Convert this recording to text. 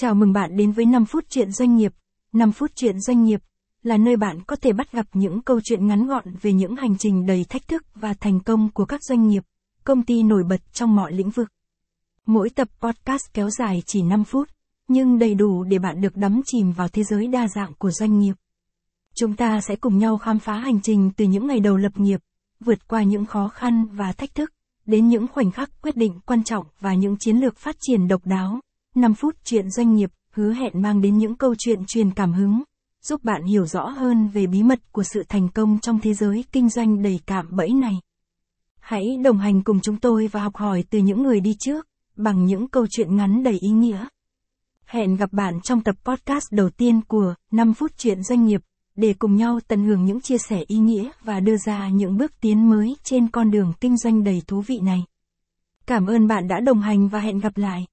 Chào mừng bạn đến với 5 phút chuyện doanh nghiệp. 5 phút chuyện doanh nghiệp là nơi bạn có thể bắt gặp những câu chuyện ngắn gọn về những hành trình đầy thách thức và thành công của các doanh nghiệp, công ty nổi bật trong mọi lĩnh vực. Mỗi tập podcast kéo dài chỉ 5 phút, nhưng đầy đủ để bạn được đắm chìm vào thế giới đa dạng của doanh nghiệp. Chúng ta sẽ cùng nhau khám phá hành trình từ những ngày đầu lập nghiệp, vượt qua những khó khăn và thách thức, đến những khoảnh khắc quyết định quan trọng và những chiến lược phát triển độc đáo. 5 phút chuyện doanh nghiệp hứa hẹn mang đến những câu chuyện truyền cảm hứng, giúp bạn hiểu rõ hơn về bí mật của sự thành công trong thế giới kinh doanh đầy cạm bẫy này. Hãy đồng hành cùng chúng tôi và học hỏi từ những người đi trước, bằng những câu chuyện ngắn đầy ý nghĩa. Hẹn gặp bạn trong tập podcast đầu tiên của 5 phút chuyện doanh nghiệp, để cùng nhau tận hưởng những chia sẻ ý nghĩa và đưa ra những bước tiến mới trên con đường kinh doanh đầy thú vị này. Cảm ơn bạn đã đồng hành và hẹn gặp lại.